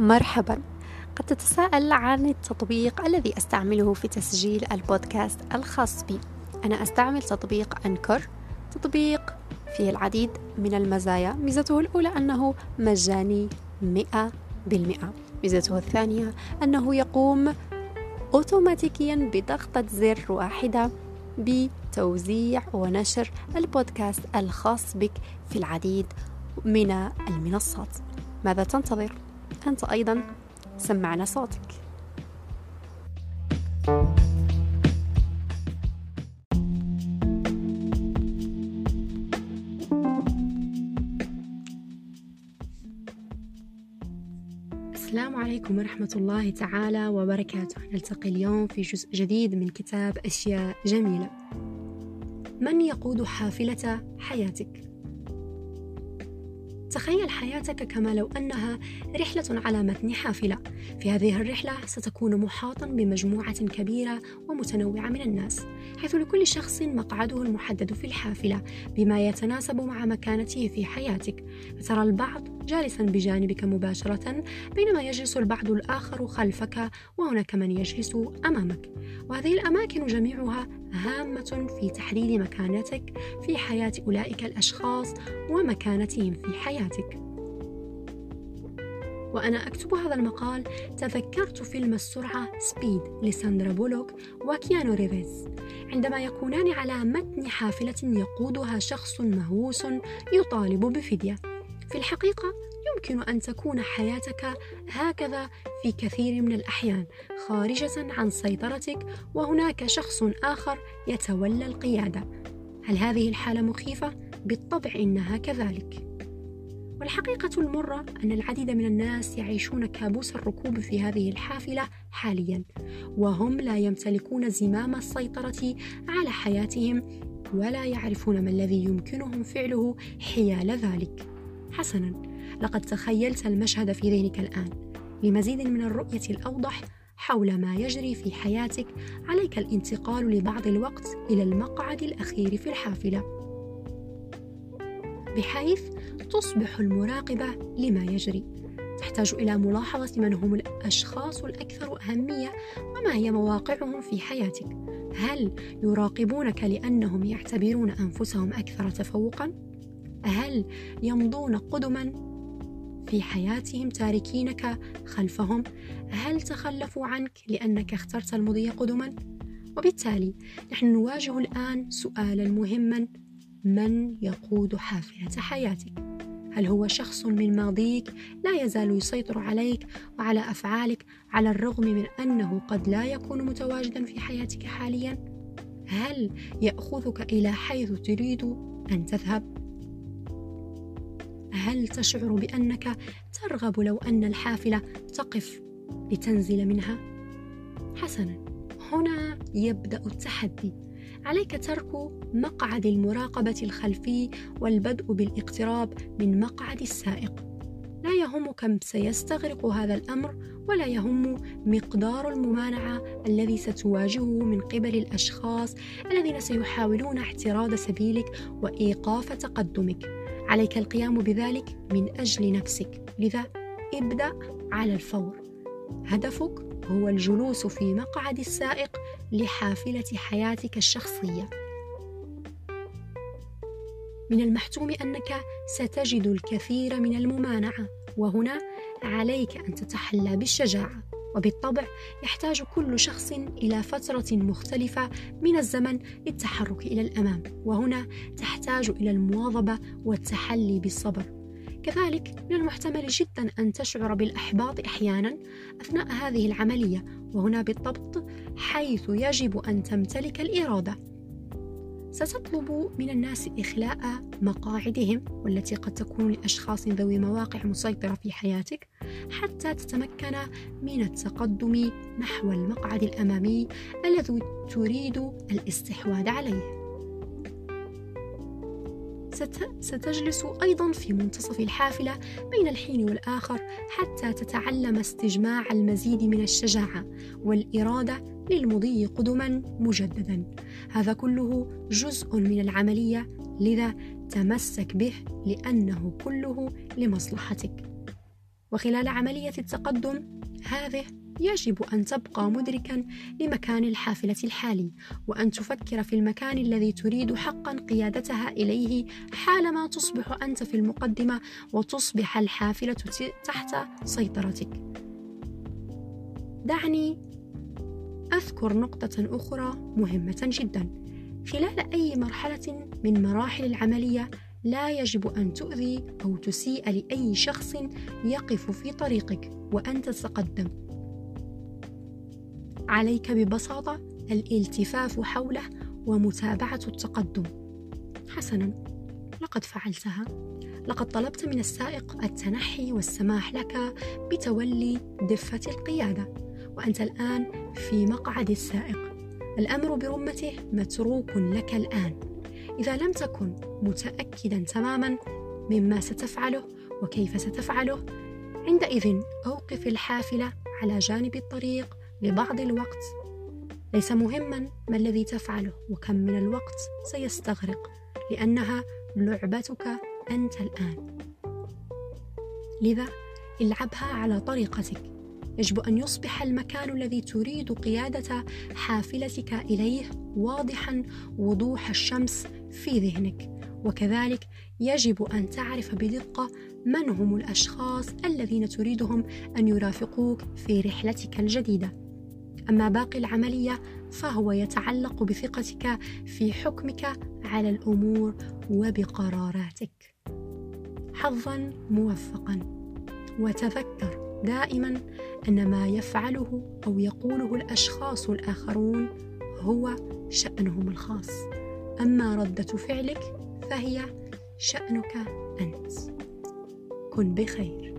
مرحبا. قد تتساءل عن التطبيق الذي أستعمله في تسجيل البودكاست الخاص بي. أنا أستعمل تطبيق أنكر. تطبيق فيه العديد من المزايا. ميزته الأولى أنه مجاني مئة بالمئة. ميزته الثانية أنه يقوم أوتوماتيكيا بضغطة زر واحدة بتوزيع ونشر البودكاست الخاص بك في العديد من المنصات. ماذا تنتظر؟ أنت أيضا سمعنا صوتك. السلام عليكم ورحمة الله تعالى وبركاته. نلتقي اليوم في جزء جديد من كتاب أشياء جميلة. من يقود حافلة حياتك؟ تخيل حياتك كما لو أنها رحلة على متن حافلة. في هذه الرحلة ستكون محاطا بمجموعة كبيرة ومتنوعة من الناس حيث لكل شخص مقعده المحدد في الحافلة بما يتناسب مع مكانته في حياتك. فترى البعض جالسا بجانبك مباشرة بينما يجلس البعض الآخر خلفك وهناك من يجلس أمامك. وهذه الأماكن جميعها هامة في تحديد مكانتك في حياة أولئك الأشخاص ومكانتهم في حياتك. وأنا أكتب هذا المقال تذكرت فيلم السرعة Speed لساندرا بولوك وكيانو ريفيز عندما يكونان على متن حافلة يقودها شخص مهووس يطالب بفدية. في الحقيقة يمكن أن تكون حياتك هكذا في كثير من الأحيان خارجة عن سيطرتك وهناك شخص آخر يتولى القيادة. هل هذه الحالة مخيفة؟ بالطبع إنها كذلك. والحقيقة المرة أن العديد من الناس يعيشون كابوس الركوب في هذه الحافلة حاليا وهم لا يمتلكون زمام السيطرة على حياتهم ولا يعرفون ما الذي يمكنهم فعله حيال ذلك. حسنا. لقد تخيلت المشهد في ذهنك الآن. لمزيد من الرؤية الأوضح حول ما يجري في حياتك عليك الانتقال لبعض الوقت إلى المقعد الأخير في الحافلة. بحيث تصبح المراقبة لما يجري. تحتاج إلى ملاحظة من هم الأشخاص الأكثر أهمية وما هي مواقعهم في حياتك. هل يراقبونك لأنهم يعتبرون أنفسهم أكثر تفوقا؟ هل يمضون قدما؟ في حياتهم تاركينك خلفهم هل تخلفوا عنك لأنك اخترت المضي قدما؟ وبالتالي نحن نواجه الآن سؤالا مهما من يقود حافلة حياتك؟ هل هو شخص من ماضيك لا يزال يسيطر عليك وعلى أفعالك على الرغم من أنه قد لا يكون متواجدا في حياتك حاليا؟ هل يأخذك إلى حيث تريد أن تذهب؟ هل تشعر بأنك ترغب لو أن الحافلة تقف لتنزل منها؟ حسنا هنا يبدأ التحدي. عليك ترك مقعد المراقبة الخلفي والبدء بالاقتراب من مقعد السائق. لا يهم كم سيستغرق هذا الأمر ولا يهم مقدار الممانعة الذي ستواجهه من قبل الأشخاص الذين سيحاولون اعتراض سبيلك وإيقاف تقدمك. عليك القيام بذلك من أجل نفسك. لذا ابدأ على الفور. هدفك هو الجلوس في مقعد السائق لحافلة حياتك الشخصية. من المحتوم أنك ستجد الكثير من الممانعة وهنا عليك أن تتحلى بالشجاعة. وبالطبع يحتاج كل شخص إلى فترة مختلفة من الزمن للتحرك إلى الأمام وهنا تحتاج إلى المواظبة والتحلي بالصبر. كذلك من المحتمل جدا أن تشعر بالإحباط أحيانا أثناء هذه العملية وهنا بالضبط حيث يجب أن تمتلك الإرادة. ستطلب من الناس إخلاء مقاعدهم والتي قد تكون لأشخاص ذوي مواقع مسيطرة في حياتك حتى تتمكن من التقدم نحو المقعد الأمامي الذي تريد الاستحواذ عليه. ستجلس أيضا في منتصف الحافلة بين الحين والآخر حتى تتعلم استجماع المزيد من الشجاعة والإرادة للمضي قدما مجددا. هذا كله جزء من العملية لذا تمسك به لأنه كله لمصلحتك. وخلال عملية التقدم هذه يجب أن تبقى مدركا لمكان الحافلة الحالي وأن تفكر في المكان الذي تريد حقا قيادتها إليه حالما تصبح أنت في المقدمة وتصبح الحافلة تحت سيطرتك. دعني أذكر نقطة أخرى مهمة جدا. خلال أي مرحلة من مراحل العملية لا يجب أن تؤذي أو تسيء لأي شخص يقف في طريقك وأنت تتقدم. عليك ببساطة الالتفاف حوله ومتابعة التقدم. حسنا لقد فعلتها. لقد طلبت من السائق التنحي والسماح لك بتولي دفة القيادة وأنت الآن في مقعد السائق. الأمر برمته متروك لك الآن. إذا لم تكن متأكدا تماما مما ستفعله وكيف ستفعله عندئذ أوقف الحافلة على جانب الطريق لبعض الوقت. ليس مهما ما الذي تفعله وكم من الوقت سيستغرق لأنها لعبتك أنت الآن. لذا العبها على طريقتك. يجب أن يصبح المكان الذي تريد قيادة حافلتك إليه واضحا وضوح الشمس في ذهنك. وكذلك يجب أن تعرف بدقة من هم الأشخاص الذين تريدهم أن يرافقوك في رحلتك الجديدة. أما باقي العملية فهو يتعلق بثقتك في حكمك على الأمور وبقراراتك. حظا موفقا. وتذكر دائما أن ما يفعله أو يقوله الأشخاص الآخرون هو شأنهم الخاص. أما ردة فعلك فهي شأنك أنت. كن بخير.